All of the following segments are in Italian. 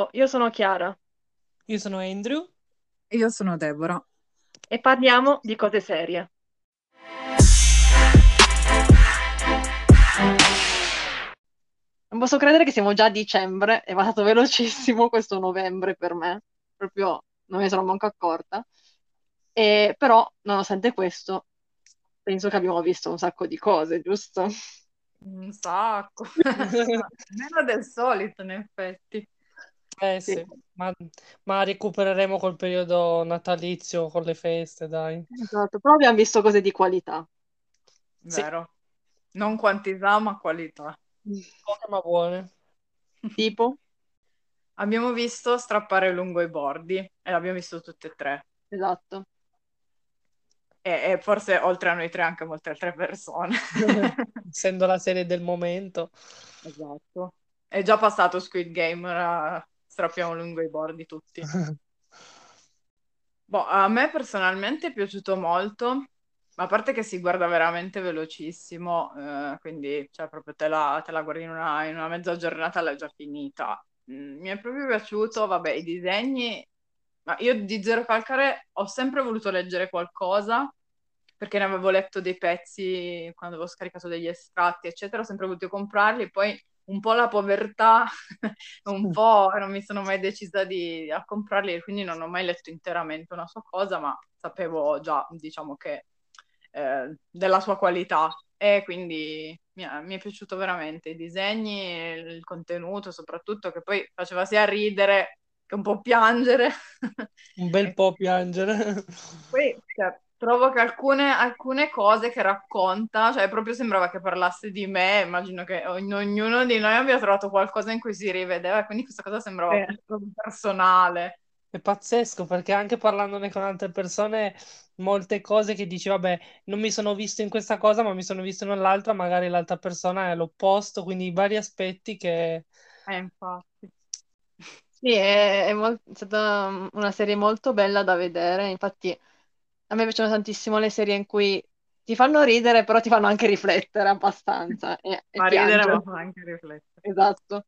Ciao, io sono Chiara Io sono Andrew. Io sono Deborah. e parliamo di cose serie. Non posso credere che siamo già a dicembre, è passato velocissimo questo novembre per me, proprio non me ne sono manco accorta. E, però, nonostante questo, penso che abbiamo visto un sacco di cose, giusto? Un sacco. Meno del solito, in effetti. Eh Sì. sì, ma, ma recupereremo col periodo natalizio, con le feste, dai. Esatto, però abbiamo visto cose di qualità. Sì. Vero. Non quantità, ma qualità. Poche ma buone. Tipo? Abbiamo visto strappare lungo i bordi e l'abbiamo visto tutte e tre. Esatto. E, e forse oltre a noi tre anche molte altre persone. Essendo la serie del momento. Esatto. È già passato Squid Game, strappiamo lungo i bordi tutti. Boh, a me personalmente è piaciuto molto, a parte che si guarda veramente velocissimo, eh, quindi cioè, proprio te la, te la guardi in una, in una mezza giornata l'hai già finita. Mm, mi è proprio piaciuto, vabbè, i disegni, ma io di Zero Calcare ho sempre voluto leggere qualcosa, perché ne avevo letto dei pezzi quando avevo scaricato degli estratti, eccetera, ho sempre voluto comprarli, poi un po' la povertà, un po' non mi sono mai decisa di, a comprarli, quindi non ho mai letto interamente una sua cosa, ma sapevo già, diciamo che eh, della sua qualità e quindi mi è, mi è piaciuto veramente i disegni, il contenuto soprattutto, che poi faceva sia ridere che un po' piangere. Un bel po' piangere. Poi cioè, trovo che alcune, alcune cose che racconta, cioè proprio sembrava che parlasse di me, immagino che ogn- ognuno di noi abbia trovato qualcosa in cui si rivedeva, e quindi questa cosa sembrava proprio personale. È pazzesco perché anche parlandone con altre persone, molte cose che dici, vabbè, non mi sono visto in questa cosa, ma mi sono visto nell'altra, magari l'altra persona è l'opposto, quindi vari aspetti che... Eh, infatti. Sì, è, è mol- è stata una serie molto bella da vedere, infatti a me piacciono tantissimo le serie in cui ti fanno ridere, però ti fanno anche riflettere abbastanza e, e Fa ridere, ma fa anche riflettere. Esatto.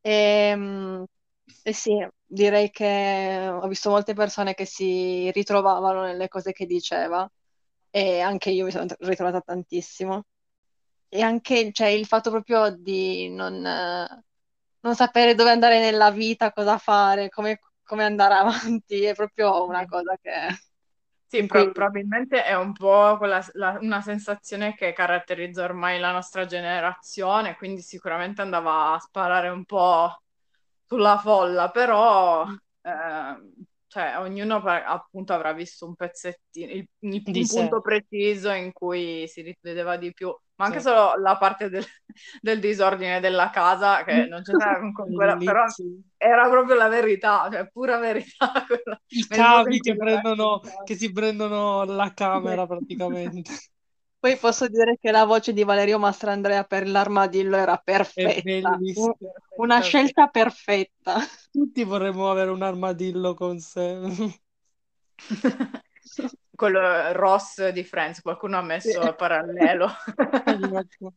E, e sì, direi che ho visto molte persone che si ritrovavano nelle cose che diceva e anche io mi sono ritrovata tantissimo. E anche cioè, il fatto proprio di non, non sapere dove andare nella vita, cosa fare, come, come andare avanti, è proprio una cosa che... Sì, pro- probabilmente è un po' quella, la- una sensazione che caratterizza ormai la nostra generazione, quindi sicuramente andava a sparare un po' sulla folla, però eh, cioè, ognuno appunto avrà visto un pezzettino, il, il- sé. punto preciso in cui si rivedeva di più, ma anche Sì. solo la parte del, del disordine della casa, che non c'entra con quella, però era proprio la verità, cioè pura verità. quella- I cavi che prendono, che si prendono la camera praticamente. Poi posso dire che la voce di Valerio Mastrandrea per l'armadillo era perfetta, una scelta perfetta. Tutti vorremmo avere un armadillo con sé. Quello Ross di Friends, qualcuno ha messo Sì. a parallelo.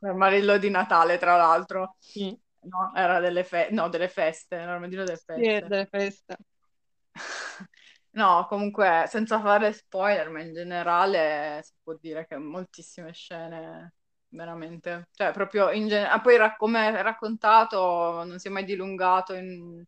L'armadillo di Natale, tra l'altro. Mm. No, era delle, fe- no, delle feste, l'armadillo delle Sì, feste. delle feste. No, comunque, senza fare spoiler, ma in generale si può dire che moltissime scene, veramente. Cioè, proprio in generale... poi ra- come è raccontato, non si è mai dilungato in...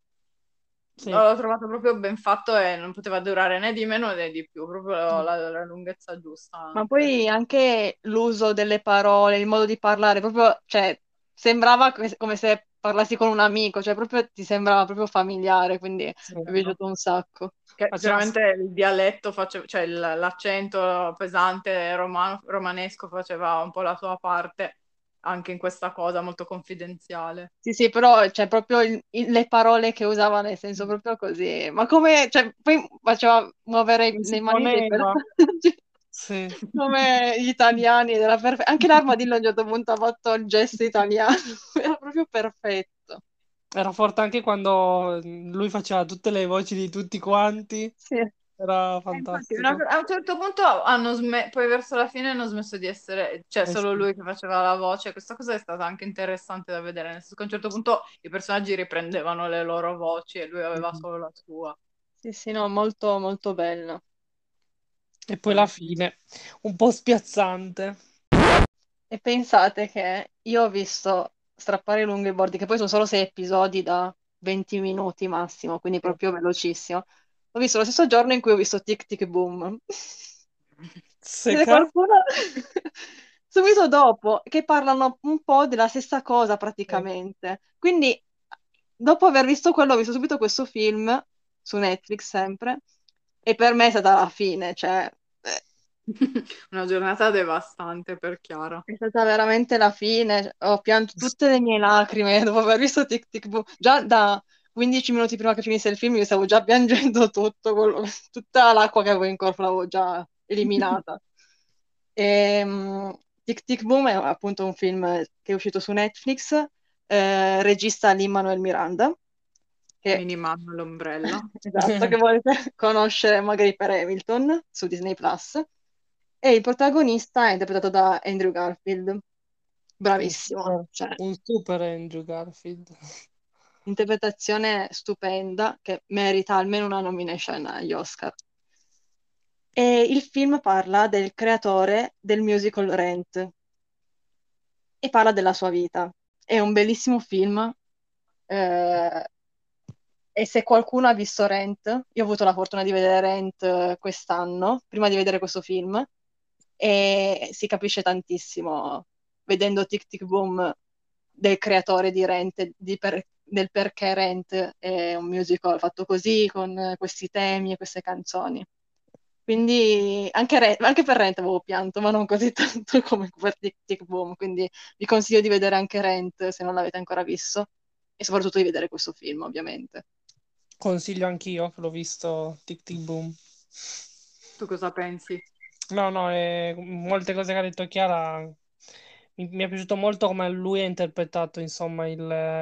Sì. L'ho trovato proprio ben fatto e non poteva durare né di meno né di più, proprio Mm. la, la lunghezza giusta. Ma poi anche l'uso delle parole, il modo di parlare, proprio, cioè, sembrava come se parlassi con un amico, cioè proprio ti sembrava proprio familiare, quindi Sì. mi è piaciuto un sacco. Che generalmente il dialetto, face- cioè l'accento pesante romano- romanesco faceva un po' la sua parte anche in questa cosa molto confidenziale. Sì, sì, però cioè, proprio il- il- le parole che usava nel senso proprio così. Ma come, cioè, poi faceva muovere le mani poneva. personaggi Sì. come gli italiani, era perfe- Anche l'armadillo a un certo punto ha fatto il gesto italiano, era proprio perfetto. Era forte anche quando lui faceva tutte le voci di tutti quanti. Sì. era Eh, infatti, fantastico. una- a un certo punto hanno smesso, poi verso la fine hanno smesso di essere, cioè Eh solo lui che faceva la voce. Questa cosa è stata anche interessante da vedere, nel senso che a un certo punto i personaggi riprendevano le loro voci e lui aveva Mhm. solo la sua. Sì, sì, no, molto, molto bella. E poi la fine, un po' spiazzante. E pensate che io ho visto Strappare lungo i bordi, che poi sono solo sei episodi da 20 minuti massimo, quindi proprio velocissimo. L'ho visto lo stesso giorno in cui ho visto Tic Tic Boom. Se ca- qualcuno subito dopo, che parlano un po' della stessa cosa praticamente. Quindi, dopo aver visto quello, ho visto subito questo film su Netflix sempre, e per me è stata la fine, cioè Una giornata devastante per Chiara. è stata veramente la fine. Ho pianto tutte le mie lacrime dopo aver visto Tic Tic Boom. Già da 15 minuti prima che finisse il film, io stavo già piangendo tutto, quello- tutta l'acqua che avevo in corpo l'avevo già eliminata. E, Tic Tic Boom è appunto un film che è uscito su Netflix, eh, regista Lin-Manuel Miranda, che, Minimando l'ombrella. esatto, che volete conoscere magari per Hamilton su Disney Plus. E il protagonista è interpretato da Andrew Garfield, bravissimo, cioè, Un super Andrew Garfield. interpretazione stupenda che merita almeno una nomination agli Oscar. E il film parla del creatore del musical Rent e parla della sua vita. È un bellissimo film. eh, e se qualcuno ha visto Rent, io ho avuto la fortuna di vedere Rent eh, quest'anno, prima di vedere questo film, e si capisce tantissimo vedendo Tic Tic Boom del creatore di Rent, di per- del perché Rent è un musical fatto così, con questi temi e queste canzoni. Quindi anche, Re- anche per Rent avevo pianto, ma non così tanto come per Tic Tic Boom. Quindi vi consiglio di vedere anche Rent se non l'avete ancora visto e soprattutto di vedere questo film, ovviamente. Consiglio anch'io, che l'ho visto Tic Tic Boom. Tu cosa pensi? No, no, e molte cose che ha detto Chiara mi, mi è piaciuto molto come lui ha interpretato, insomma, il,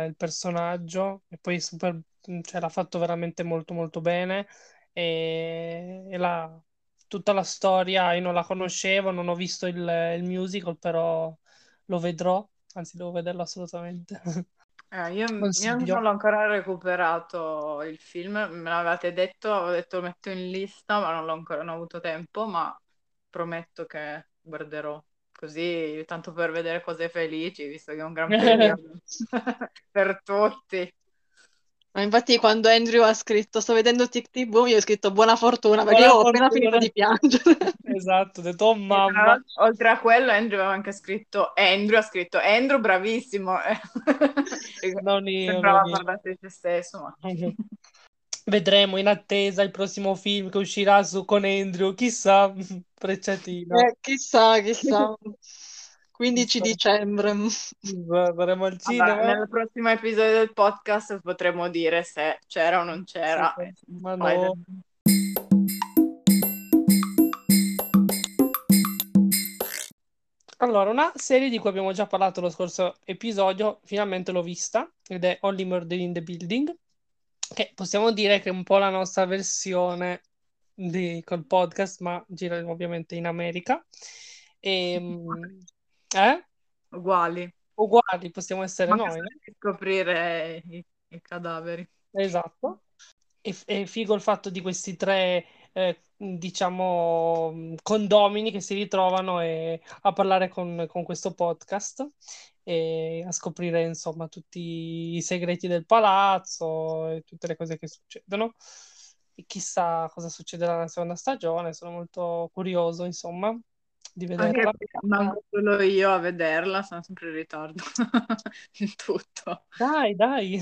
il personaggio e poi super, cioè, l'ha fatto veramente molto molto bene e, e la- tutta la storia io non la conoscevo, non ho visto il, il musical, però lo vedrò, anzi devo vederlo assolutamente. Eh, io, io non l'ho ancora recuperato il film, me l'avevate detto, avevo detto lo metto in lista, ma non l'ho ancora non ho avuto tempo, ma prometto che guarderò così, tanto per vedere cose felici, visto che è un gran periodo per tutti. Ma infatti quando Andrew ha scritto sto vedendo Tic Tic Boom, io ho scritto buona fortuna perché Buona io ho appena fortuna. finito di piangere. Esatto, ho detto, oh tra mamma. l'altro, oltre a quello, Andrew aveva anche scritto, Andrew ha scritto, Andrew bravissimo, Non io, sembrava non io. parlarsi di se stesso, ma... Vedremo in attesa il prossimo film che uscirà su con Andrew, chissà, Frecciatina. Eh, chissà, chissà. 15 Chissà. dicembre. Saremo al Vabbè, cinema? nel prossimo episodio del podcast potremo dire se c'era o non c'era. Sì, ma no. Allora, una serie di cui abbiamo già parlato lo scorso episodio, finalmente l'ho vista, ed è Only Murder in the Building, che possiamo dire che è un po' la nostra versione di, col podcast, ma gira ovviamente in America. E, mm, eh? Uguali. Uguali possiamo essere Manca noi, di scoprire i, i cadaveri. Esatto. E, è figo il fatto di questi tre, eh, diciamo, condomini che si ritrovano e- a parlare con, con questo podcast e a scoprire, insomma, tutti i segreti del palazzo e tutte le cose che succedono. E chissà cosa succederà nella seconda stagione, sono molto curioso, insomma, di Anche vederla. perché manco solo io a vederla, sono sempre in ritardo in tutto. Dai, dai.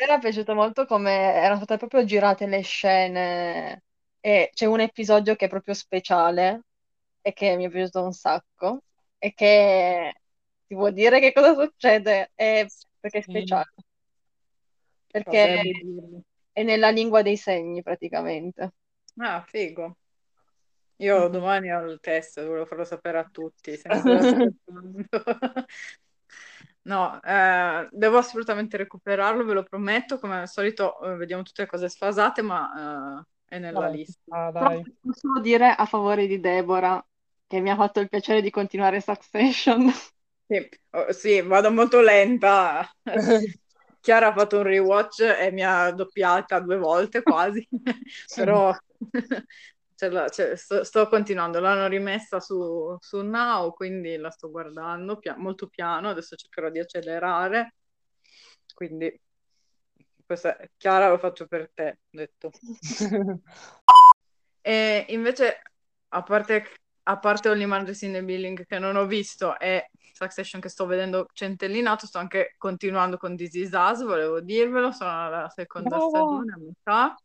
Mi era piaciuto molto come erano state proprio girate le scene e c'è un episodio che è proprio speciale e che mi è piaciuto un sacco e che ti vuol dire che cosa succede È- perché è speciale. Perché è nella lingua dei segni praticamente. Ah, figo. Io domani ho il test, volevo farlo sapere a tutti, se. No, eh, devo assolutamente recuperarlo, ve lo prometto. Come al solito, eh, vediamo tutte le cose sfasate, ma è nella Dai, lista. ah, dai. posso dire a favore di Deborah che mi ha fatto il piacere di continuare Succession. Sì, oh, sì, vado molto lenta. Chiara ha fatto un rewatch e mi ha doppiata due volte quasi, però la- ce- sto, sto continuando. L'hanno rimessa su, su Now, quindi la sto guardando pia- molto piano. Adesso cercherò di accelerare. Quindi, questa Chiara lo faccio per te, ho detto. E invece, a parte, a parte Only Murders in the Building che non ho visto e Succession che sto vedendo centellinato, sto anche continuando con This Is Us, volevo dirvelo, sono alla seconda Brava! stagione, a metà.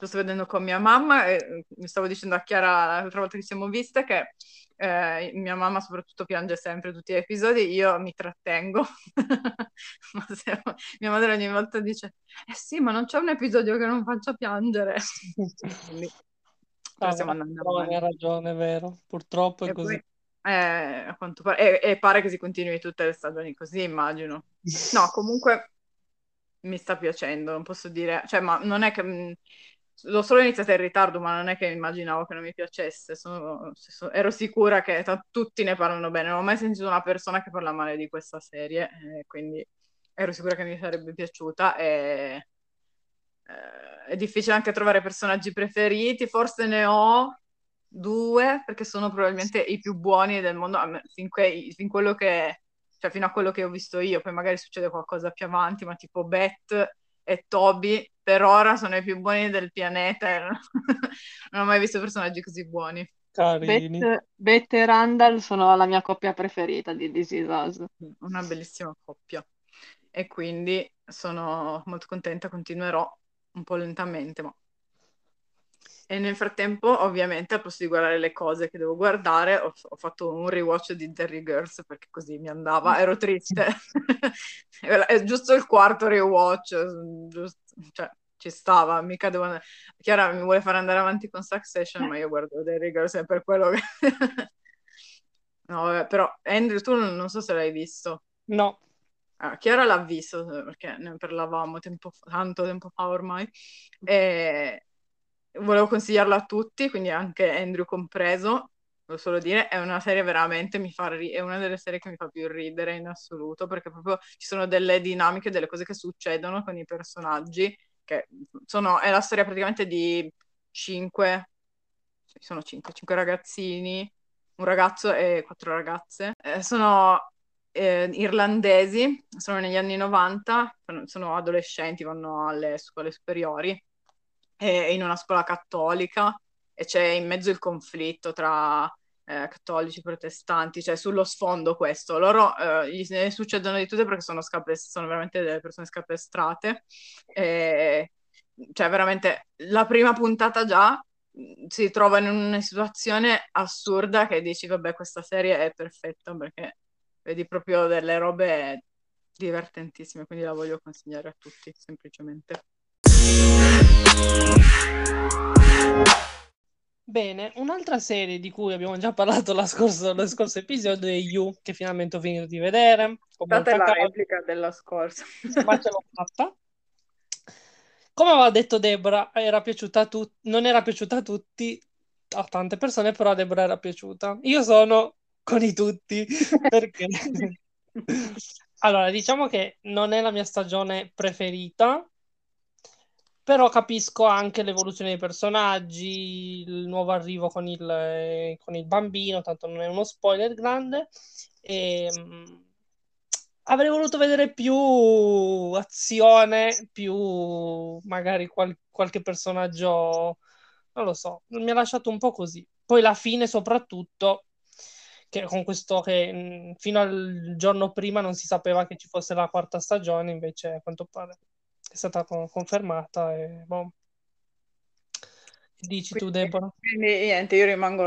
Lo sto vedendo con mia mamma e eh, mi stavo dicendo a Chiara l'altra volta che ci siamo viste che eh, mia mamma soprattutto piange sempre tutti gli episodi, io mi trattengo. Ma se- mia madre ogni volta dice, eh sì, ma non c'è un episodio che non faccia piangere. Quindi, però Ah, stiamo andando ragione, avanti. hai ragione, è vero. Purtroppo è E così. poi, eh, a quanto pare, e, e pare che si continui tutte le stagioni così, immagino. No, comunque mi sta piacendo, non posso dire, cioè, ma non è che mh, l'ho solo iniziato in ritardo, ma non è che immaginavo che non mi piacesse, sono- so- ero sicura che t- tutti ne parlano bene, non ho mai sentito una persona che parla male di questa serie, eh, quindi ero sicura che mi sarebbe piaciuta e eh, è difficile anche trovare personaggi preferiti, forse ne ho due, perché sono probabilmente i più buoni del mondo, fin, que- fin quello che, cioè fino a quello che ho visto io, poi magari succede qualcosa più avanti, ma tipo Beth e Toby per ora sono i più buoni del pianeta non, non ho mai visto personaggi così buoni. Carini. Beth, Beth e Randall sono la mia coppia preferita di This Is Us. Una bellissima coppia. E quindi sono molto contenta, continuerò un po' lentamente, ma... E nel frattempo, ovviamente, al posto di guardare le cose che devo guardare, ho, ho fatto un rewatch di Derry Girls perché così mi andava, ero triste. È giusto il quarto rewatch, giusto- cioè ci stava, mica devo andare... Chiara mi vuole fare andare avanti con Succession, ma io guardo Derry Girls è per quello che... No, vabbè, però Andrew, tu non, non so se l'hai visto. No, Ah, Chiara l'ha visto eh, perché ne parlavamo tempo tanto tempo fa ormai e volevo consigliarlo a tutti, quindi anche Andrew compreso. Volevo solo dire, è una serie veramente, mi fa ri- è una delle serie che mi fa più ridere in assoluto perché proprio ci sono delle dinamiche, delle cose che succedono con i personaggi che sono, è la storia praticamente di cinque, sono cinque, cinque ragazzini, un ragazzo e quattro ragazze. Eh, sono eh, irlandesi, sono negli anni 90, sono, sono adolescenti, vanno alle scuole superiori, e in una scuola cattolica e c'è in mezzo il conflitto tra eh, cattolici e protestanti, cioè sullo sfondo questo. Loro eh, gli succedono di tutte perché sono, scapes- sono veramente delle persone scapestrate. E, cioè, veramente la prima puntata già mh, si trova in una situazione assurda che dici, vabbè, questa serie è perfetta perché vedi proprio delle robe divertentissime, quindi la voglio consigliare a tutti, semplicemente. Bene. Un'altra serie di cui abbiamo già parlato la scorso, lo scorso episodio è You, che finalmente ho finito di vedere. Date la replica della scorsa. ma ce l'ho fatta. Come aveva detto Deborah, era piaciuta a tutti, non era piaciuta a tutti, a tante persone, però a Deborah era piaciuta. Io sono con i tutti, perché... Allora, diciamo che non è la mia stagione preferita, però capisco anche l'evoluzione dei personaggi, il nuovo arrivo con il, eh, con il bambino, tanto non è uno spoiler grande. E, mh, avrei voluto vedere più azione, più magari qual- qualche personaggio, non lo so, mi ha lasciato un po' così. Poi la fine, soprattutto, che con questo che mh, fino al giorno prima non si sapeva che ci fosse la quarta stagione, invece a quanto pare è stata con- confermata e boh. Che dici tu, Quindi, Deborah? quindi niente, io rimango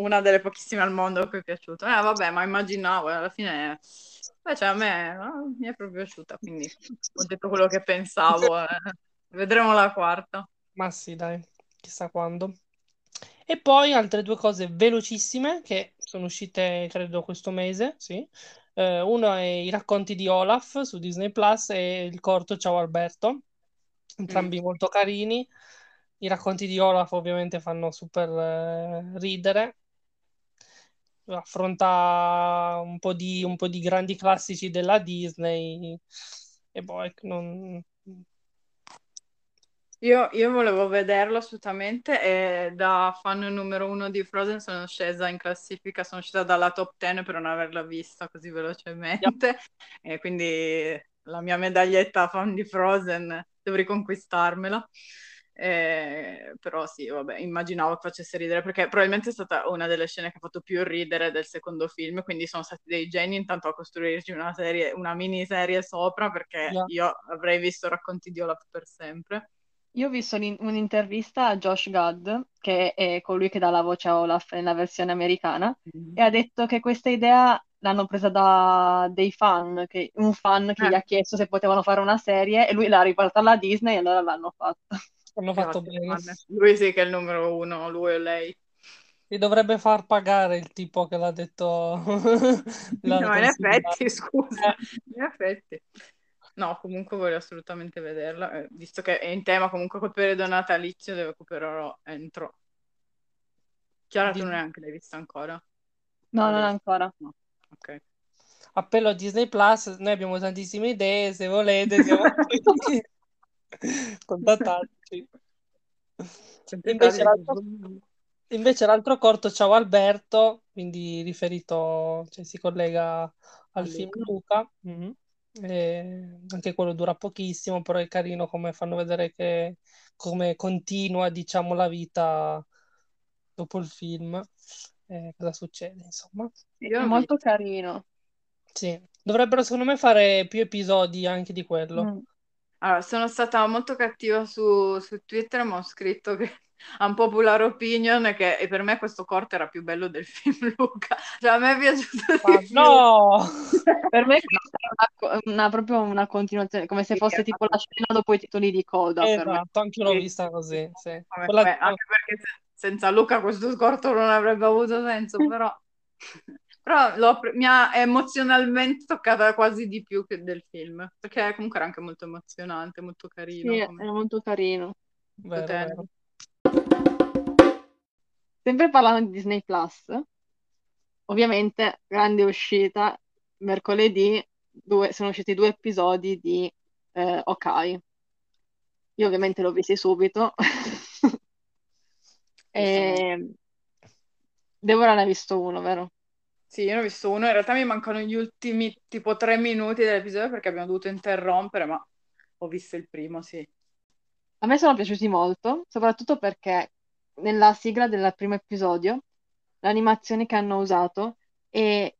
una delle pochissime al mondo cui è piaciuto. Eh, vabbè, ma immaginavo, alla fine... Beh, cioè, a me no, mi è proprio piaciuta, quindi ho detto quello che pensavo. eh. Vedremo la quarta. Ma sì, dai, chissà quando. E poi altre due cose velocissime che sono uscite, credo, questo mese, sì. Eh, uno è i racconti di Olaf su Disney Plus e il corto Ciao Alberto, Mm. entrambi molto carini. I racconti di Olaf ovviamente fanno super eh, ridere. Affronta un po' di, un po' di grandi classici della Disney e poi non, io, io volevo vederlo assolutamente e da fan numero uno di Frozen sono scesa in classifica, sono uscita dalla top 10 per non averla vista così velocemente e quindi la mia medaglietta fan di Frozen devo riconquistarmela. Eh, però sì, vabbè, immaginavo che facesse ridere perché probabilmente è stata una delle scene che ha fatto più ridere del secondo film, quindi sono stati dei geni intanto a costruirci una serie, una miniserie sopra perché yeah. io avrei visto Racconti di Olaf per sempre. Io ho visto un'intervista a Josh Gad, che è colui che dà la voce a Olaf nella versione americana, mm-hmm. e ha detto che questa idea l'hanno presa da dei fan, che, un fan che eh. gli ha chiesto se potevano fare una serie e lui l'ha riportata alla Disney e allora l'hanno fatta. Hanno fatto bene. Lui sì che è il numero uno, lui e lei. Si dovrebbe far pagare il tipo che l'ha detto. no, in effetti, scusa, in effetti. No, comunque voglio assolutamente vederla, eh, visto che è in tema comunque col periodo natalizio, devo recupererò entro. Chiara, tu neanche l'hai vista ancora? No, non ancora. No. Ok. Appello a Disney Plus, noi abbiamo tantissime idee, se volete siamo qui. Contattateci. Invece l'altro, invece l'altro corto, Ciao Alberto, quindi riferito, cioè si collega al film Luca. Mm-hmm. E anche quello dura pochissimo, però è carino come fanno vedere che come continua, diciamo, la vita dopo il film. Eh, cosa succede, insomma. È molto carino. Sì, dovrebbero secondo me fare più episodi anche di quello. Mm. Allora, sono stata molto cattiva su, su Twitter, ma ho scritto che un popular opinion che per me questo corto era più bello del film Luca. Cioè, a me è piaciuto ah, No! per me questa è una, una, proprio una continuazione, come se fosse tipo la scena dopo i titoli di coda. Esatto, anche io l'ho vista così, sì. Quella... Beh, anche perché se, senza Luca questo corto non avrebbe avuto senso, però... però mi ha emozionalmente toccata quasi di più che del film, perché comunque era anche molto emozionante, molto carino. Sì, come... era molto carino. Vero, vero. Sempre parlando di Disney Plus, ovviamente grande uscita, mercoledì due, sono usciti due episodi di eh, Ok. Io ovviamente l'ho visti subito. e... Deborah ne ha visto uno, vero? Sì, io ne ho visto uno. In realtà mi mancano gli ultimi tipo tre minuti dell'episodio perché abbiamo dovuto interrompere, ma ho visto il primo, sì. A me sono piaciuti molto, soprattutto perché nella sigla del primo episodio l'animazione che hanno usato è...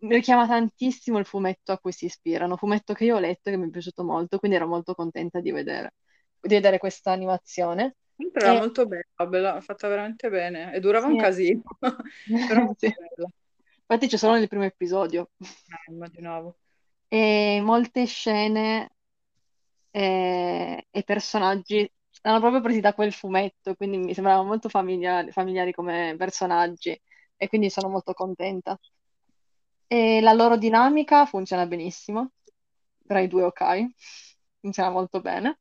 richiama tantissimo il fumetto a cui si ispirano, fumetto che io ho letto e che mi è piaciuto molto, quindi ero molto contenta di vedere, di vedere questa animazione. Era e... molto bella, bella, fatta veramente bene e durava sì. un casino, però sì. Infatti c'è solo nel primo episodio. Ah, immaginavo. E molte scene e, e personaggi l'hanno proprio presi da quel fumetto, quindi mi sembravano molto familiari, familiari come personaggi e quindi sono molto contenta. E la loro dinamica funziona benissimo tra i due ok, funziona molto bene.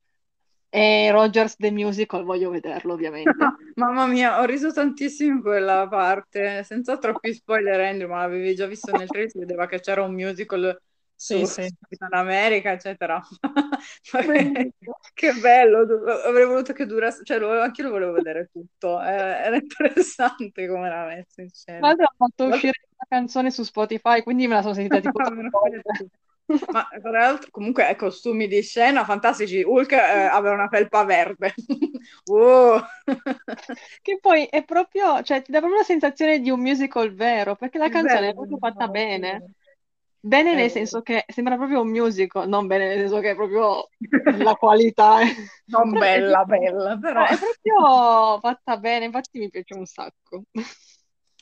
E Rogers The Musical voglio vederlo ovviamente. Mamma mia, ho riso tantissimo in quella parte, senza troppi spoiler Andrew, ma l'avevi già visto nel trailer, si vedeva che c'era un musical sì, sì. Capitan America, eccetera. che bello, avrei voluto che durasse, cioè anche io lo volevo vedere tutto, era interessante come era messo in scena. Ma ha fatto uscire una canzone su Spotify, quindi me la sono sentita tipo Ma tra l'altro, comunque, costumi di scena fantastici. Hulk eh, aveva una felpa verde. wow. Che poi è proprio, cioè, ti dà proprio la sensazione di un musical vero, perché la canzone è proprio fatta bene. Bene nel eh, senso che sembra proprio un musical, non bene nel senso che è proprio la qualità. non bella, bella, però... È proprio fatta bene, infatti mi piace un sacco.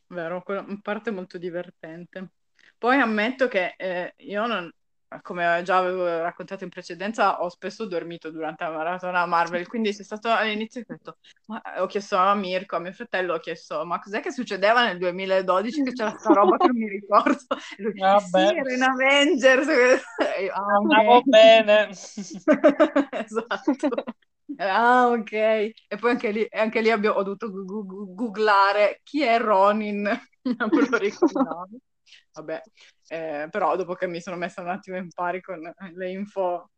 Vero, una parte molto divertente. Poi ammetto che eh, io non, come già avevo raccontato in precedenza, ho spesso dormito durante la maratona Marvel, quindi c'è stato all'inizio ho detto, ma ho chiesto a Mirko, a mio fratello, ho chiesto, ma cos'è che succedeva nel 2012 che c'era sta roba che non mi ricordo? Lui, ah, sì, era in Avengers. Io, ah, Andavo bene. esatto. Ah, ok. E poi anche lì, anche lì abbiamo, ho dovuto googlare chi è Ronin, non me lo ricordavo. Vabbè, eh, però dopo che mi sono messa un attimo in pari con le info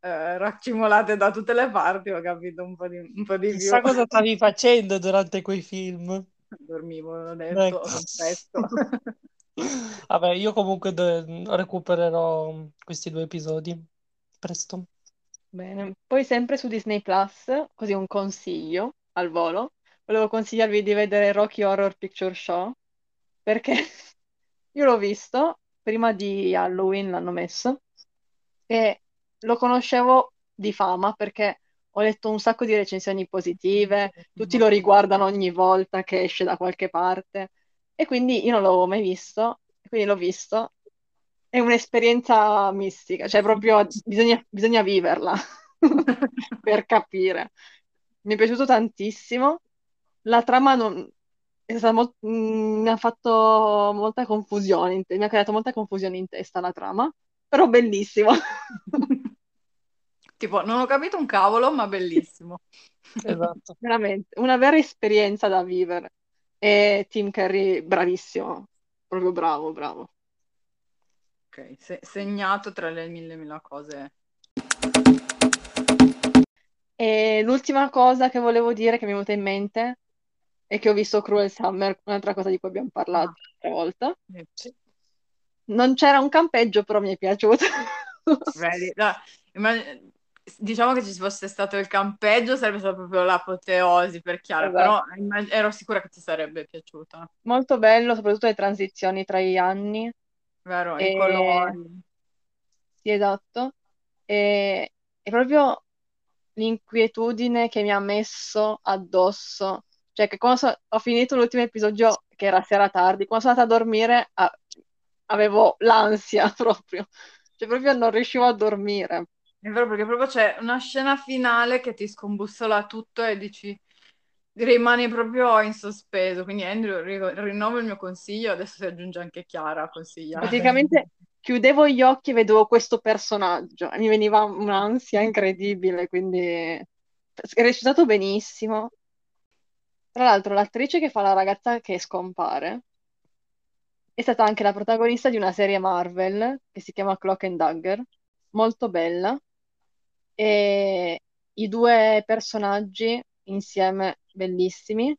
eh, raccimolate da tutte le parti, ho capito un po' di, un po' di più. Chissà cosa stavi facendo durante quei film. Dormivo, ho detto, Ecco. confesso. Vabbè, io comunque de- recupererò questi due episodi presto. Bene, poi sempre su Disney Plus, così un consiglio al volo. Volevo consigliarvi di vedere Rocky Horror Picture Show perché io l'ho visto prima di Halloween, l'hanno messo e lo conoscevo di fama perché ho letto un sacco di recensioni positive, tutti lo riguardano ogni volta che esce da qualche parte e quindi io non l'avevo mai visto, quindi l'ho visto. È un'esperienza mistica, cioè proprio bisogna, bisogna viverla per capire. Mi è piaciuto tantissimo. La trama non- è stata mol- mm, mi ha fatto molta confusione, in te- mi ha creato molta confusione in testa la trama, però bellissimo. Tipo, non ho capito un cavolo, ma bellissimo. Esatto. Veramente, una vera esperienza da vivere. E Tim Curry, bravissimo, proprio bravo, bravo. Ok, se- segnato tra le mille mille cose. E l'ultima cosa che volevo dire che mi è venuta in mente è che ho visto Cruel Summer, un'altra cosa di cui abbiamo parlato Ah. l'altra volta. Sì. Non c'era un campeggio, però mi è piaciuto. No, immag- diciamo che ci fosse stato il campeggio, sarebbe stata proprio l'apoteosi per Chiara, Esatto. però ero sicura che ti sarebbe piaciuta, Molto bello, soprattutto le transizioni tra gli anni. vero? I E- colori. Sì, esatto. E, e proprio l'inquietudine che mi ha messo addosso. Cioè, che quando so- ho finito l'ultimo episodio, che era sera tardi, quando sono andata a dormire, a- avevo l'ansia proprio. Cioè, proprio non riuscivo a dormire. È vero perché proprio c'è una scena finale che ti scombussola tutto e dici, rimani proprio in sospeso. Quindi Andrew, ri- rinnovo il mio consiglio, adesso si aggiunge anche Chiara a consigliare. Praticamente chiudevo gli occhi e vedevo questo personaggio e mi veniva un'ansia incredibile, quindi è recitato benissimo. Tra l'altro, l'attrice che fa la ragazza che scompare è stata anche la protagonista di una serie Marvel che si chiama Cloak and Dagger, molto bella. E i due personaggi insieme bellissimi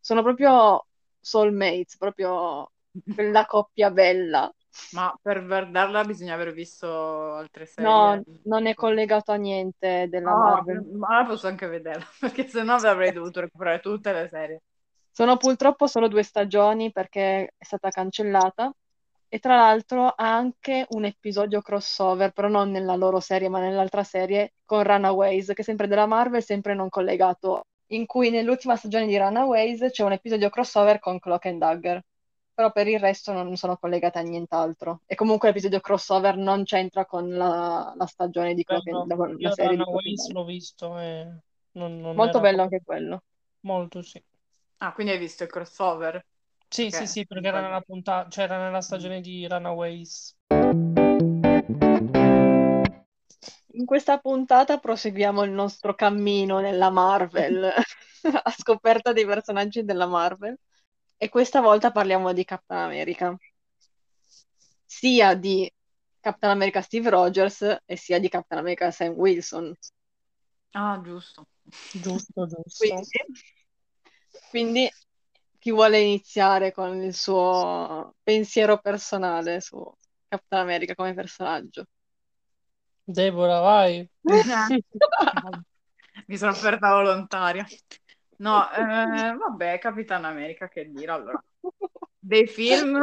sono proprio soulmates, proprio quella coppia bella. Ma per guardarla bisogna aver visto altre serie. No, non è collegato a niente della Ah, Marvel. ma la posso anche vederla, perché sennò avrei dovuto recuperare tutte le serie. Sono purtroppo solo due stagioni perché è stata cancellata e tra l'altro ha anche un episodio crossover, però non nella loro serie, ma nell'altra serie con Runaways, che è sempre della Marvel, sempre non collegato, in cui nell'ultima stagione di Runaways c'è un episodio crossover con Cloak and Dagger, però per il resto non sono collegate a nient'altro. E comunque l'episodio crossover non c'entra con la, la stagione di and Bello. Dagger, la Io serie di Runaways Dagger. l'ho visto e non, non Molto era bello anche quello. Molto, sì. Ah, quindi hai visto il crossover? Sì, Ok. sì, sì, perché era nella puntata, cioè era nella stagione di Runaways. In questa puntata proseguiamo il nostro cammino nella Marvel, a scoperta dei personaggi della Marvel. E questa volta parliamo di Captain America, sia di Captain America Steve Rogers e sia di Captain America Sam Wilson. Ah, giusto. Giusto, giusto. Quindi, quindi chi vuole iniziare con il suo pensiero personale su Captain America come personaggio? Deborah, vai. Mi sono aperta volontaria. No, eh, vabbè, Capitan America, che dire allora. Dei film,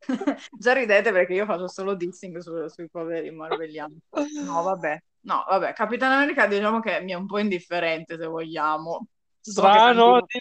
già ridete perché io faccio solo dissing su- sui poveri marveliani. No, vabbè, no, vabbè, Capitan America diciamo che mi è un po' indifferente se vogliamo. So che Strano, tanti-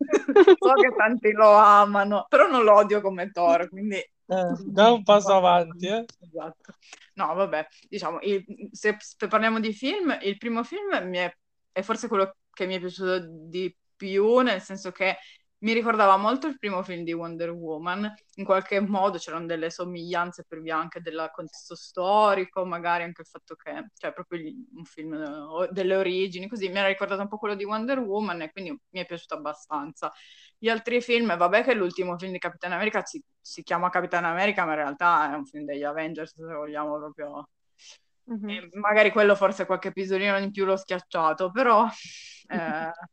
so che tanti lo amano, però non lo odio come Thor, quindi Eh, da un passo avanti, eh. Esatto. No, vabbè, diciamo, il- se, se parliamo di film, il primo film mi è, è forse quello che mi è piaciuto di più, nel senso che mi ricordava molto il primo film di Wonder Woman, in qualche modo c'erano delle somiglianze per via anche del contesto storico, magari anche il fatto che, cioè proprio un film delle origini, così mi era ricordato un po' quello di Wonder Woman e quindi mi è piaciuto abbastanza. Gli altri film, vabbè che l'ultimo film di Capitan America si, si chiama Capitan America, ma in realtà è un film degli Avengers, se vogliamo proprio... Mm-hmm. magari quello forse qualche episodino in più l'ho schiacciato, però eh,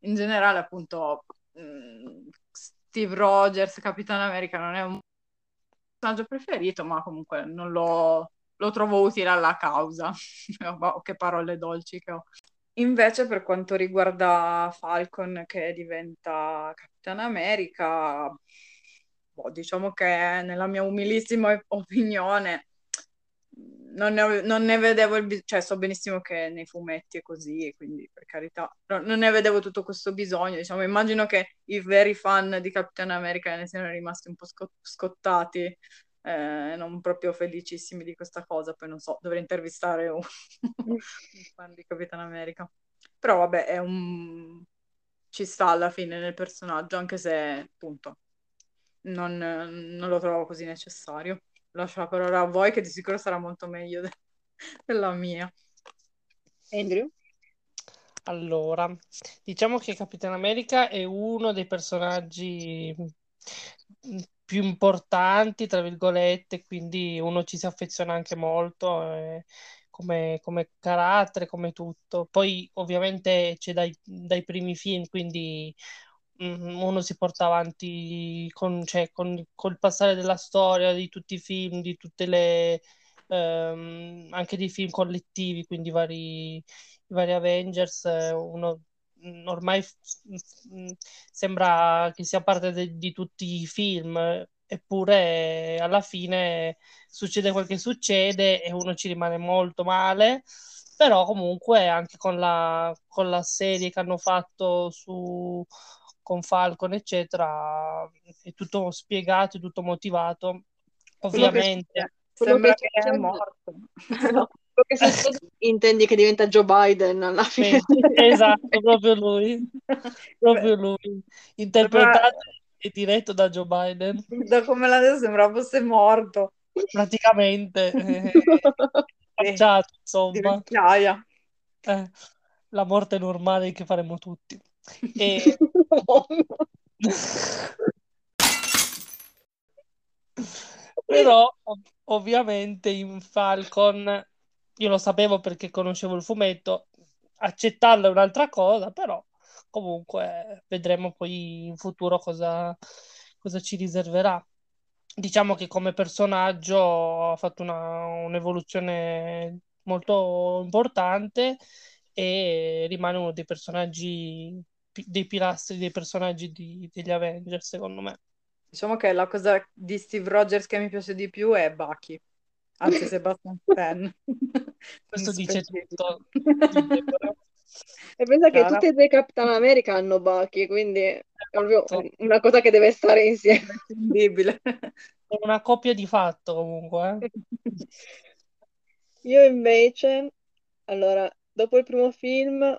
in generale appunto Mm, Steve Rogers, Capitan America, non è un personaggio preferito, ma comunque non lo, lo trovo utile alla causa. oh, che parole dolci che ho. Invece, per quanto riguarda Falcon, che diventa Capitan America, boh, diciamo che nella mia umilissima opinione non ne, non ne, vedevo il bisogno, cioè so benissimo che nei fumetti è così, quindi per carità, no, non ne vedevo tutto questo bisogno, diciamo, immagino che i veri fan di Capitan America ne siano rimasti un po' scott- scottati, eh, non proprio felicissimi di questa cosa, poi non so, dovrei intervistare un, un fan di Capitan America. Però vabbè, è un... ci sta alla fine nel personaggio, anche se appunto non, non lo trovo così necessario lascio la parola a voi che di sicuro sarà molto meglio de- della mia. Andrew? Allora, diciamo che Capitan America è uno dei personaggi più importanti, tra virgolette, quindi uno ci si affeziona anche molto eh, come, come, carattere, come tutto. Poi ovviamente c'è dai, dai primi film, quindi Mm, uno si porta avanti con, cioè, con, col passare della storia, di tutti i film, di tutte le ehm, anche dei film collettivi, quindi vari, i vari Avengers, eh, uno mm, ormai mm, sembra che sia parte de- di tutti i film, eppure alla fine succede quel che succede e uno ci rimane molto male però comunque anche con la, con la serie che hanno fatto su, con Falcon, eccetera, è tutto spiegato, è tutto motivato. Ovviamente. Sembra che, che è morto. No, che intendi che diventa Joe Biden alla fine. esatto, proprio lui. Proprio lui. Interpretato e diretto da Joe Biden. Da come l'ha detto sembrava fosse morto. Praticamente. Eh, facciato, insomma. Eh, la morte normale che faremo tutti. E... Però ov- ovviamente in Falcon io lo sapevo perché conoscevo il fumetto, accettarlo è un'altra cosa, però comunque vedremo poi in futuro cosa, cosa ci riserverà. Diciamo che come personaggio ha fatto una, un'evoluzione molto importante e rimane uno dei personaggi dei pilastri dei personaggi di, degli Avengers, secondo me. Diciamo che la cosa di Steve Rogers che mi piace di più è Bucky, anzi Sebastian Stan. Questo dice tutto. e pensa che tutti e due Capitan America hanno Bucky, quindi è proprio esatto. una cosa che deve stare insieme. È È una coppia di fatto comunque. Eh. Io invece, allora, dopo il primo film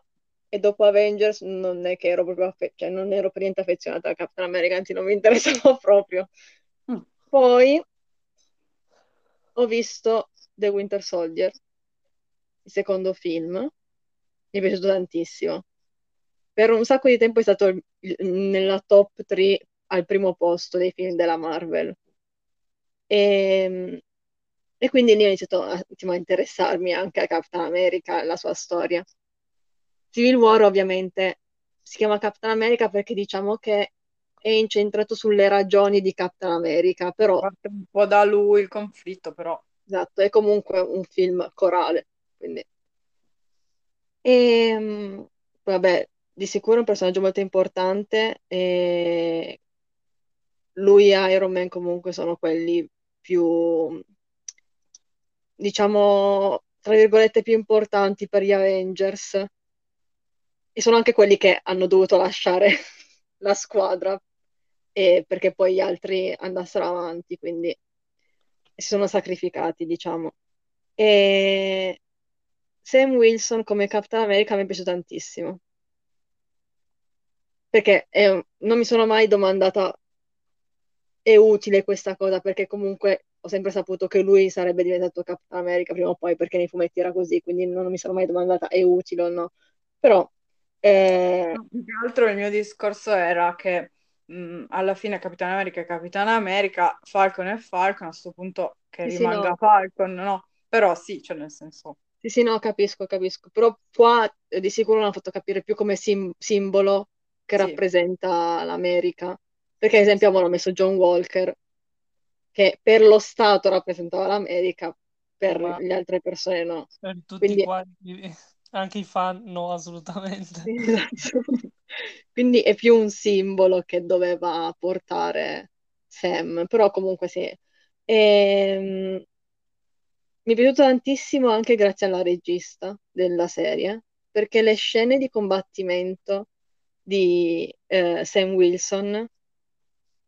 e dopo Avengers non è che ero proprio affe- cioè non ero per niente affezionata a Captain America, anzi non mi interessava proprio. Mm. Poi ho visto The Winter Soldier, il secondo film, mi è piaciuto tantissimo. Per un sacco di tempo è stato il, nella top 3 al primo posto dei film della Marvel. E, ehm, e quindi lì ho iniziato a, a interessarmi anche a Captain America, alla sua storia. Civil War ovviamente si chiama Captain America perché diciamo che è incentrato sulle ragioni di Captain America, però... Parte un po' da lui il conflitto, però... Esatto, è comunque un film corale, quindi... E, ehm, vabbè, di sicuro è un personaggio molto importante e lui e Iron Man comunque sono quelli più, diciamo, tra virgolette, più importanti per gli Avengers e sono anche quelli che hanno dovuto lasciare la squadra e perché poi gli altri andassero avanti, quindi si sono sacrificati, diciamo. E Sam Wilson come Captain America mi è piaciuto tantissimo. perché un- non mi sono mai domandata è utile questa cosa, perché comunque ho sempre saputo che lui sarebbe diventato Capitan America prima o poi, perché nei fumetti era così, quindi non mi sono mai domandata è utile o no. Però, eh, No, più che altro il mio discorso era che mh, alla fine Capitan America è Capitan America, Falcon è Falcon, a questo punto che sì, sì, rimanga no. Falcon, no? Però sì, cioè nel senso... Sì, sì, no, capisco, capisco. Però qua eh, di sicuro l'hanno fatto capire più come sim- simbolo che Sì, rappresenta l'America. Perché, ad esempio, avevano messo John Walker, che per lo Stato rappresentava l'America, per Ma le altre persone no. per tutti Quindi, quanti, anche i fan, no, assolutamente. esatto. Quindi è più un simbolo che doveva portare Sam. Però comunque sì. Ehm, Mi è piaciuto tantissimo anche grazie alla regista della serie, perché le scene di combattimento di eh, Sam Wilson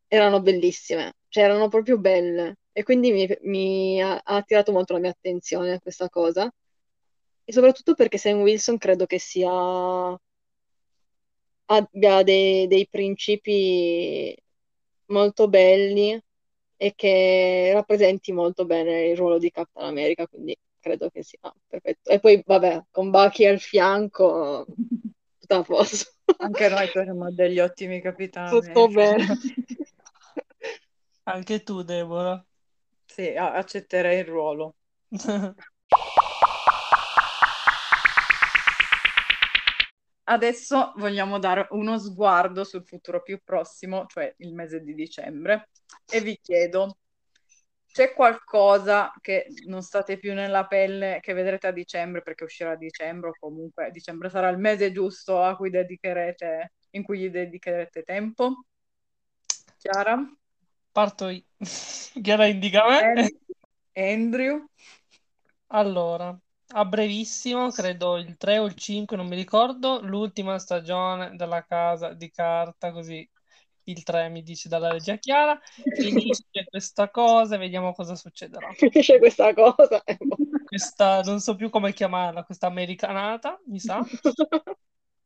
erano bellissime, cioè erano proprio belle e quindi mi, mi ha, ha attirato molto la mia attenzione questa cosa e soprattutto perché Sam Wilson credo che sia abbia dei, dei principi molto belli e che rappresenti molto bene il ruolo di Captain America, quindi credo che sia perfetto. E poi, vabbè, con Bucky al fianco, tutto a posto. anche noi saremmo degli ottimi Capitan Tutto bene. Anche tu, Deborah. Sì, accetterei il ruolo. Adesso vogliamo dare uno sguardo sul futuro più prossimo, cioè il mese di dicembre, e vi chiedo, c'è qualcosa che non state più nella pelle che vedrete a dicembre perché uscirà a dicembre o comunque dicembre sarà il mese giusto a cui dedicherete, in cui gli dedicherete tempo? Chiara? Parto io. Chiara indica me. Andrew? Allora, a brevissimo, credo il 3 o il 5, non mi ricordo, l'ultima stagione della Casa di Carta, così il 3 mi dice dalla regia Chiara, finisce questa cosa e vediamo cosa succederà. Finisce questa cosa. e boh. Questa, non so più come chiamarla, questa americanata, mi sa,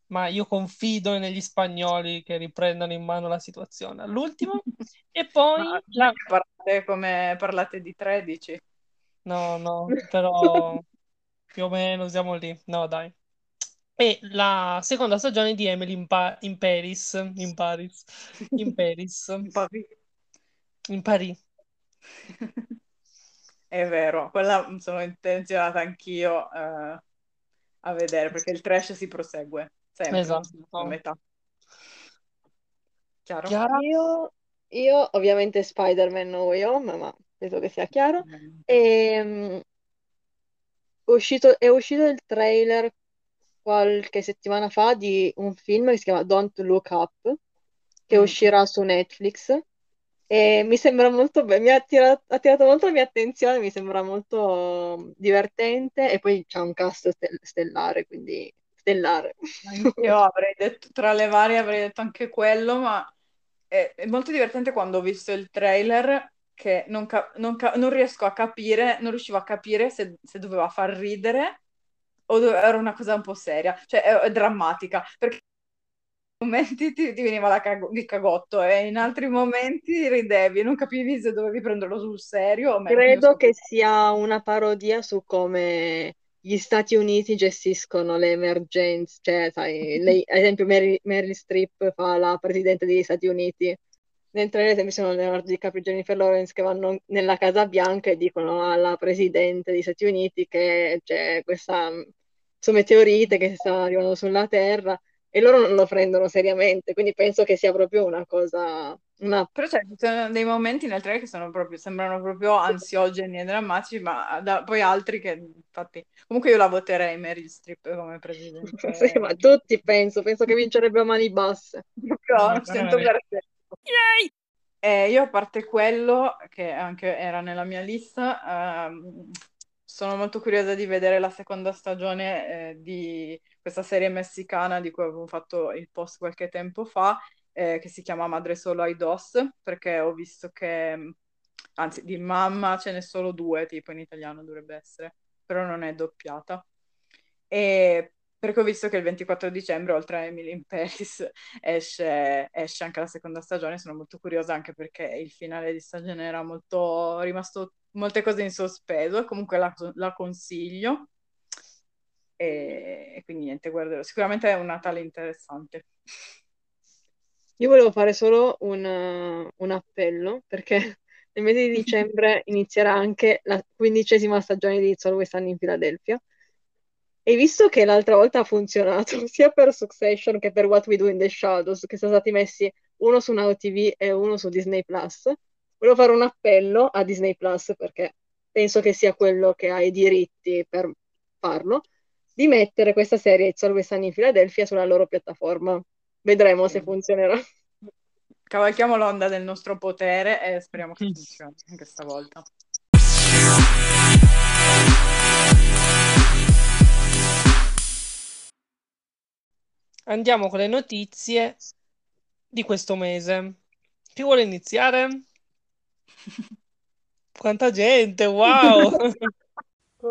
ma io confido negli spagnoli che riprendano in mano la situazione. All'ultimo, e poi Ma la... parlate come parlate di 13? No, no, però più o meno siamo lì. No, dai. E la seconda stagione di Emily in, Pa- in Paris, in Paris, in Paris, po' di- in Paris. È vero, quella sono intenzionata anch'io eh, a vedere perché il trash si prosegue sempre, Esatto. a metà. Chiaro? Chiara? Io, io ovviamente Spider-Man No Way Home, ma penso che sia chiaro. E, è uscito, è uscito il trailer qualche settimana fa di un film che si chiama Don't Look Up, che Mm. uscirà su Netflix. E mi sembra molto bello, mi ha attirato, ha attirato molto la mia attenzione, mi sembra molto divertente e poi c'è un cast stel- stellare, quindi stellare. Io avrei detto, tra le varie avrei detto anche quello, ma è, è molto divertente quando ho visto il trailer che non, ca- non ca- non riesco a capire, non riuscivo a capire se, se doveva far ridere o dove- era una cosa un po' seria, cioè è, è drammatica, perché in momenti ti, ti veniva la cago- il cagotto e in altri momenti ridevi, non capivi se dovevi prenderlo sul serio Credo che sia una parodia su come gli Stati Uniti gestiscono le emergenze, cioè, sai, lei, ad esempio Mary- Meryl Streep fa la presidente degli Stati Uniti, mentre ad esempio sono Leonardo DiCaprio e Jennifer Lawrence che vanno nella Casa Bianca e dicono alla presidente degli Stati Uniti che c'è questa questo meteorite che sta arrivando sulla Terra e loro non lo prendono seriamente, quindi penso che sia proprio una cosa, una Però c'è, ci sono dei momenti nel trailer che sono proprio, sembrano proprio ansiogeni e drammatici, ma da- poi altri che, infatti, comunque io la voterei Meryl Streep come presidente. Sì, ma tutti penso, penso che vincerebbe a mani basse. Proprio Ma al 100%. veramente. E io, a parte quello, che anche era nella mia lista, ehm, sono molto curiosa di vedere la seconda stagione, eh, di questa serie messicana di cui avevo fatto il post qualche tempo fa, eh, che si chiama Madre Solo ai Dos, perché ho visto che, anzi, di mamma ce n'è solo due, tipo in italiano dovrebbe essere, però non è doppiata. E perché ho visto che il 24 dicembre, oltre a Emily in Paris, esce, esce, anche la seconda stagione. Sono molto curiosa anche perché il finale di stagione era molto rimasto molte cose in sospeso. Comunque la, la consiglio. E, e, quindi niente, guarderò. Sicuramente è un Natale interessante. Io volevo fare solo un, un appello perché nel mese di dicembre inizierà anche la quindicesima stagione di It's Always Sunny in Philadelphia e visto che l'altra volta ha funzionato sia per Succession che per What We Do in the Shadows, che sono stati messi uno su Now TV e uno su Disney Plus, volevo fare un appello a Disney Plus perché penso che sia quello che ha i diritti per farlo, di mettere questa serie It's Always Sunny in Philadelphia sulla loro piattaforma. Vedremo se funzionerà. Cavalchiamo l'onda del nostro potere e speriamo che funzioni anche stavolta. Andiamo con le notizie di questo mese. Chi vuole iniziare? Quanta gente, wow!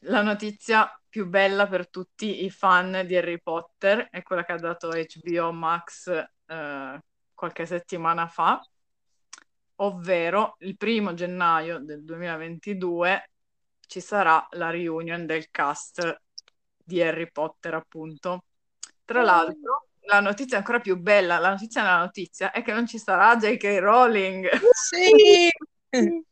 La notizia più bella per tutti i fan di Harry Potter è quella che ha dato HBO Max eh, qualche settimana fa, ovvero il primo gennaio del 2022 ci sarà la reunion del cast di Harry Potter, appunto. Tra l'altro, la notizia ancora più bella, la notizia nella notizia, è che non ci sarà J.K. Rowling. Sì!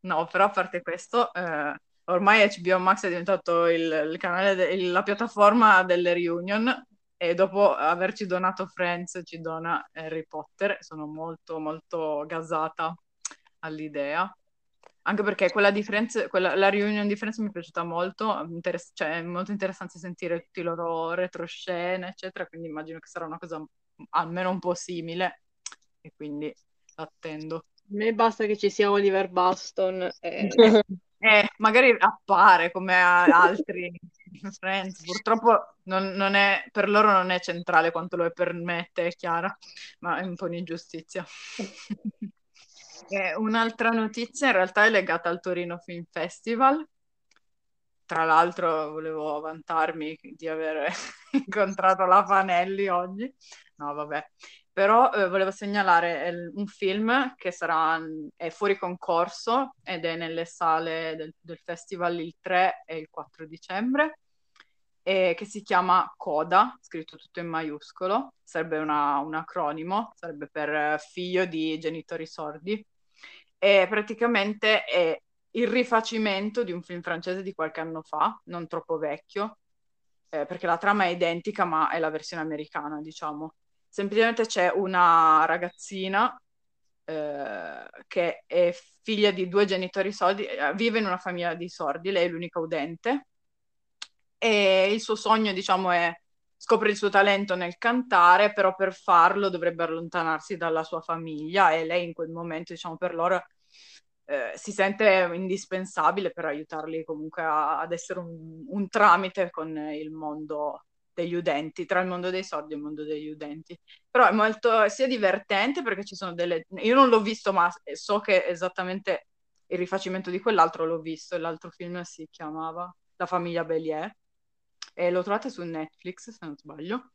no, però a parte questo, eh, ormai HBO Max è diventato il, il canale, de- il, la piattaforma delle reunion e dopo averci donato Friends ci dona Harry Potter. Sono molto, molto gasata all'idea anche perché quella di Friends, quella, la reunion di Friends mi è piaciuta molto, interess- cioè è molto interessante sentire tutti i loro retroscene, eccetera, quindi immagino che sarà una cosa almeno un po' simile e quindi attendo. A me basta che ci sia Oliver Baston. E... eh, magari appare come altri Friends, purtroppo non, non è, per loro non è centrale quanto lo è per me, te, Chiara, ma è un po' un'ingiustizia. Eh, un'altra notizia in realtà è legata al Torino Film Festival. Tra l'altro volevo vantarmi di aver incontrato la Fanelli oggi. No, vabbè. Però eh, volevo segnalare un film che sarà è fuori concorso ed è nelle sale del, del festival il 3 e il 4 dicembre e che si chiama CODA, scritto tutto in maiuscolo, sarebbe una, un acronimo, sarebbe per eh, figlio di genitori sordi e praticamente è il rifacimento di un film francese di qualche anno fa, non troppo vecchio, eh, perché la trama è identica, ma è la versione americana, diciamo. Semplicemente c'è una ragazzina eh, che è figlia di due genitori sordi, eh, vive in una famiglia di sordi, lei è l'unica udente, e il suo sogno, diciamo, è scopre il suo talento nel cantare, però per farlo dovrebbe allontanarsi dalla sua famiglia e lei in quel momento, diciamo, per loro eh, si sente indispensabile per aiutarli comunque a, ad essere un, un, tramite con il mondo degli udenti, tra il mondo dei sordi e il mondo degli udenti. Però è molto sia divertente perché ci sono delle... Io non l'ho visto, ma so che esattamente il rifacimento di quell'altro l'ho visto, l'altro film si chiamava La famiglia Bellier e lo trovate su Netflix se non sbaglio.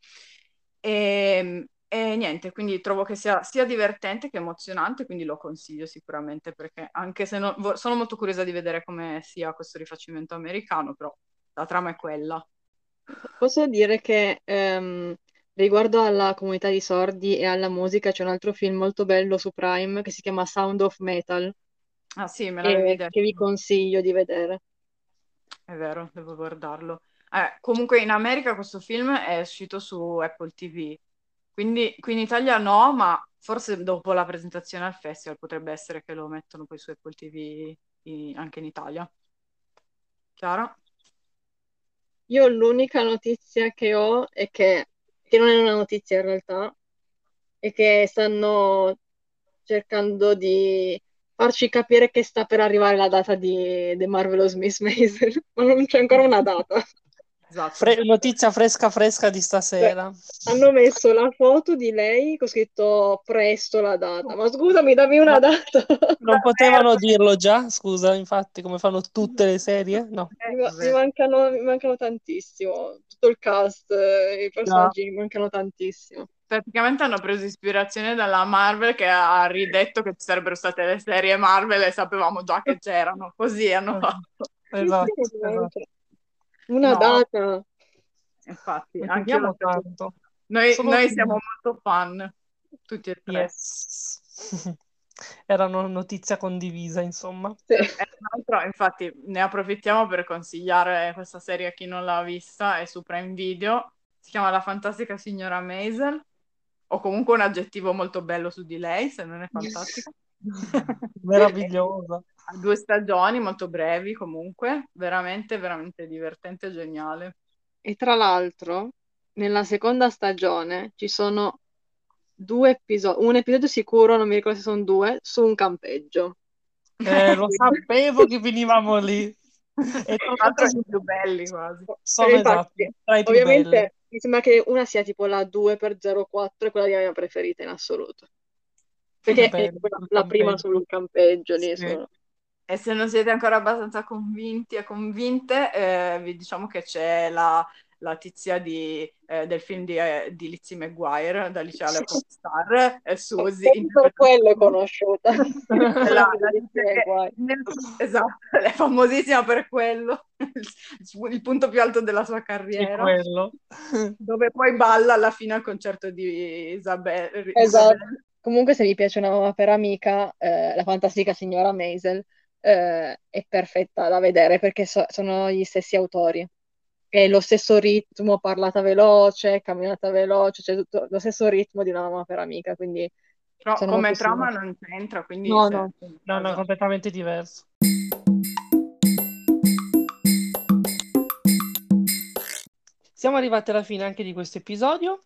E, ehm, e niente, quindi trovo che sia sia divertente che emozionante, quindi lo consiglio sicuramente perché anche se non, sono molto curiosa di vedere come sia questo rifacimento americano, però la trama è quella. Posso dire che ehm, riguardo alla comunità di sordi e alla musica c'è un altro film molto bello su Prime che si chiama Sound of Metal. Ah sì, me l'avevi detto. Che vi consiglio di vedere. È vero, devo guardarlo. Eh, comunque in America questo film è uscito su Apple TV, quindi qui in Italia no, ma forse dopo la presentazione al festival potrebbe essere che lo mettono poi su Apple TV in, anche in Italia. Chiara? Io l'unica notizia che ho è che, che non è una notizia in realtà, è che stanno cercando di farci capire che sta per arrivare la data di The Marvelous Miss Maisel, ma non c'è ancora una data. Esatto. Fre- notizia fresca fresca di stasera. Hanno messo la foto di lei con scritto presto la data. Ma scusami, dammi una Ma- data. Non potevano dirlo già, scusa, infatti, come fanno tutte le serie? No. Eh, Mi, mi mancano, mi mancano tantissimo. Tutto il cast, eh, i personaggi mi mancano tantissimo. Praticamente hanno preso ispirazione dalla Marvel che ha ridetto che ci sarebbero state le serie Marvel e sapevamo già che c'erano. Così hanno fatto. Esatto, esatto. Una No. data. Infatti, anche io tanto. Noi, noi siamo molto fan, tutti e tre. Yes. Era una notizia condivisa, insomma. Sì. E tra l'altro, infatti, ne approfittiamo per consigliare questa serie a chi non l'ha vista, è su Prime Video, si chiama La fantastica signora Maisel, o comunque un aggettivo molto bello su di lei, se non è fantastica. Meravigliosa. Ha due stagioni molto brevi comunque, veramente, veramente divertente e geniale. E tra l'altro, nella seconda stagione ci sono due episodi, un episodio sicuro, non mi ricordo se sono due, su un campeggio. Eh, lo sapevo che venivamo lì. E tra l'altro sono più belli quasi. sono infatti, tra i più belli. ovviamente mi sembra che una sia tipo la 2x04 e quella di mia preferita in assoluto. Perché è Bello, quella- sul la prima sul campeggio lì. Sì. sono- E se non siete ancora abbastanza convinti e convinte, eh, vi diciamo che c'è la, la tizia di, eh, del film di, eh, di Lizzie McGuire, da Liceale Popstar, e Suzy. Solo per quello è conosciuta. La- la che- McGuire. nel- esatto, è famosissima per quello, il, il punto più alto della sua È carriera, quello. dove poi balla alla fine al concerto di Isabelle. Esatto. Comunque, se vi piace una mamma per amica, eh, la fantastica signora Maisel eh, è perfetta da vedere perché so- sono gli stessi autori. È lo stesso ritmo, parlata veloce, camminata veloce, cioè tutto lo stesso ritmo di una mamma per amica, quindi Però come trama non c'entra, quindi No, se- no. No, no, è completamente diverso. Siamo arrivati alla fine anche di questo episodio.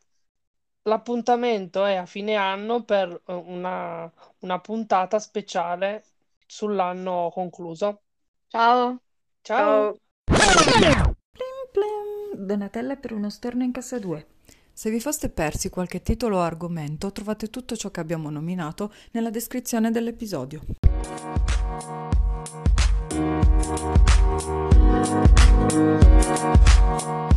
L'appuntamento è a fine anno per eh, una, una puntata speciale sull'anno concluso. Ciao! Ciao! Ciao. Plim plim, Donatella per uno storno in casa 2. Se vi foste persi qualche titolo o argomento, trovate tutto ciò che abbiamo nominato nella descrizione dell'episodio. Thank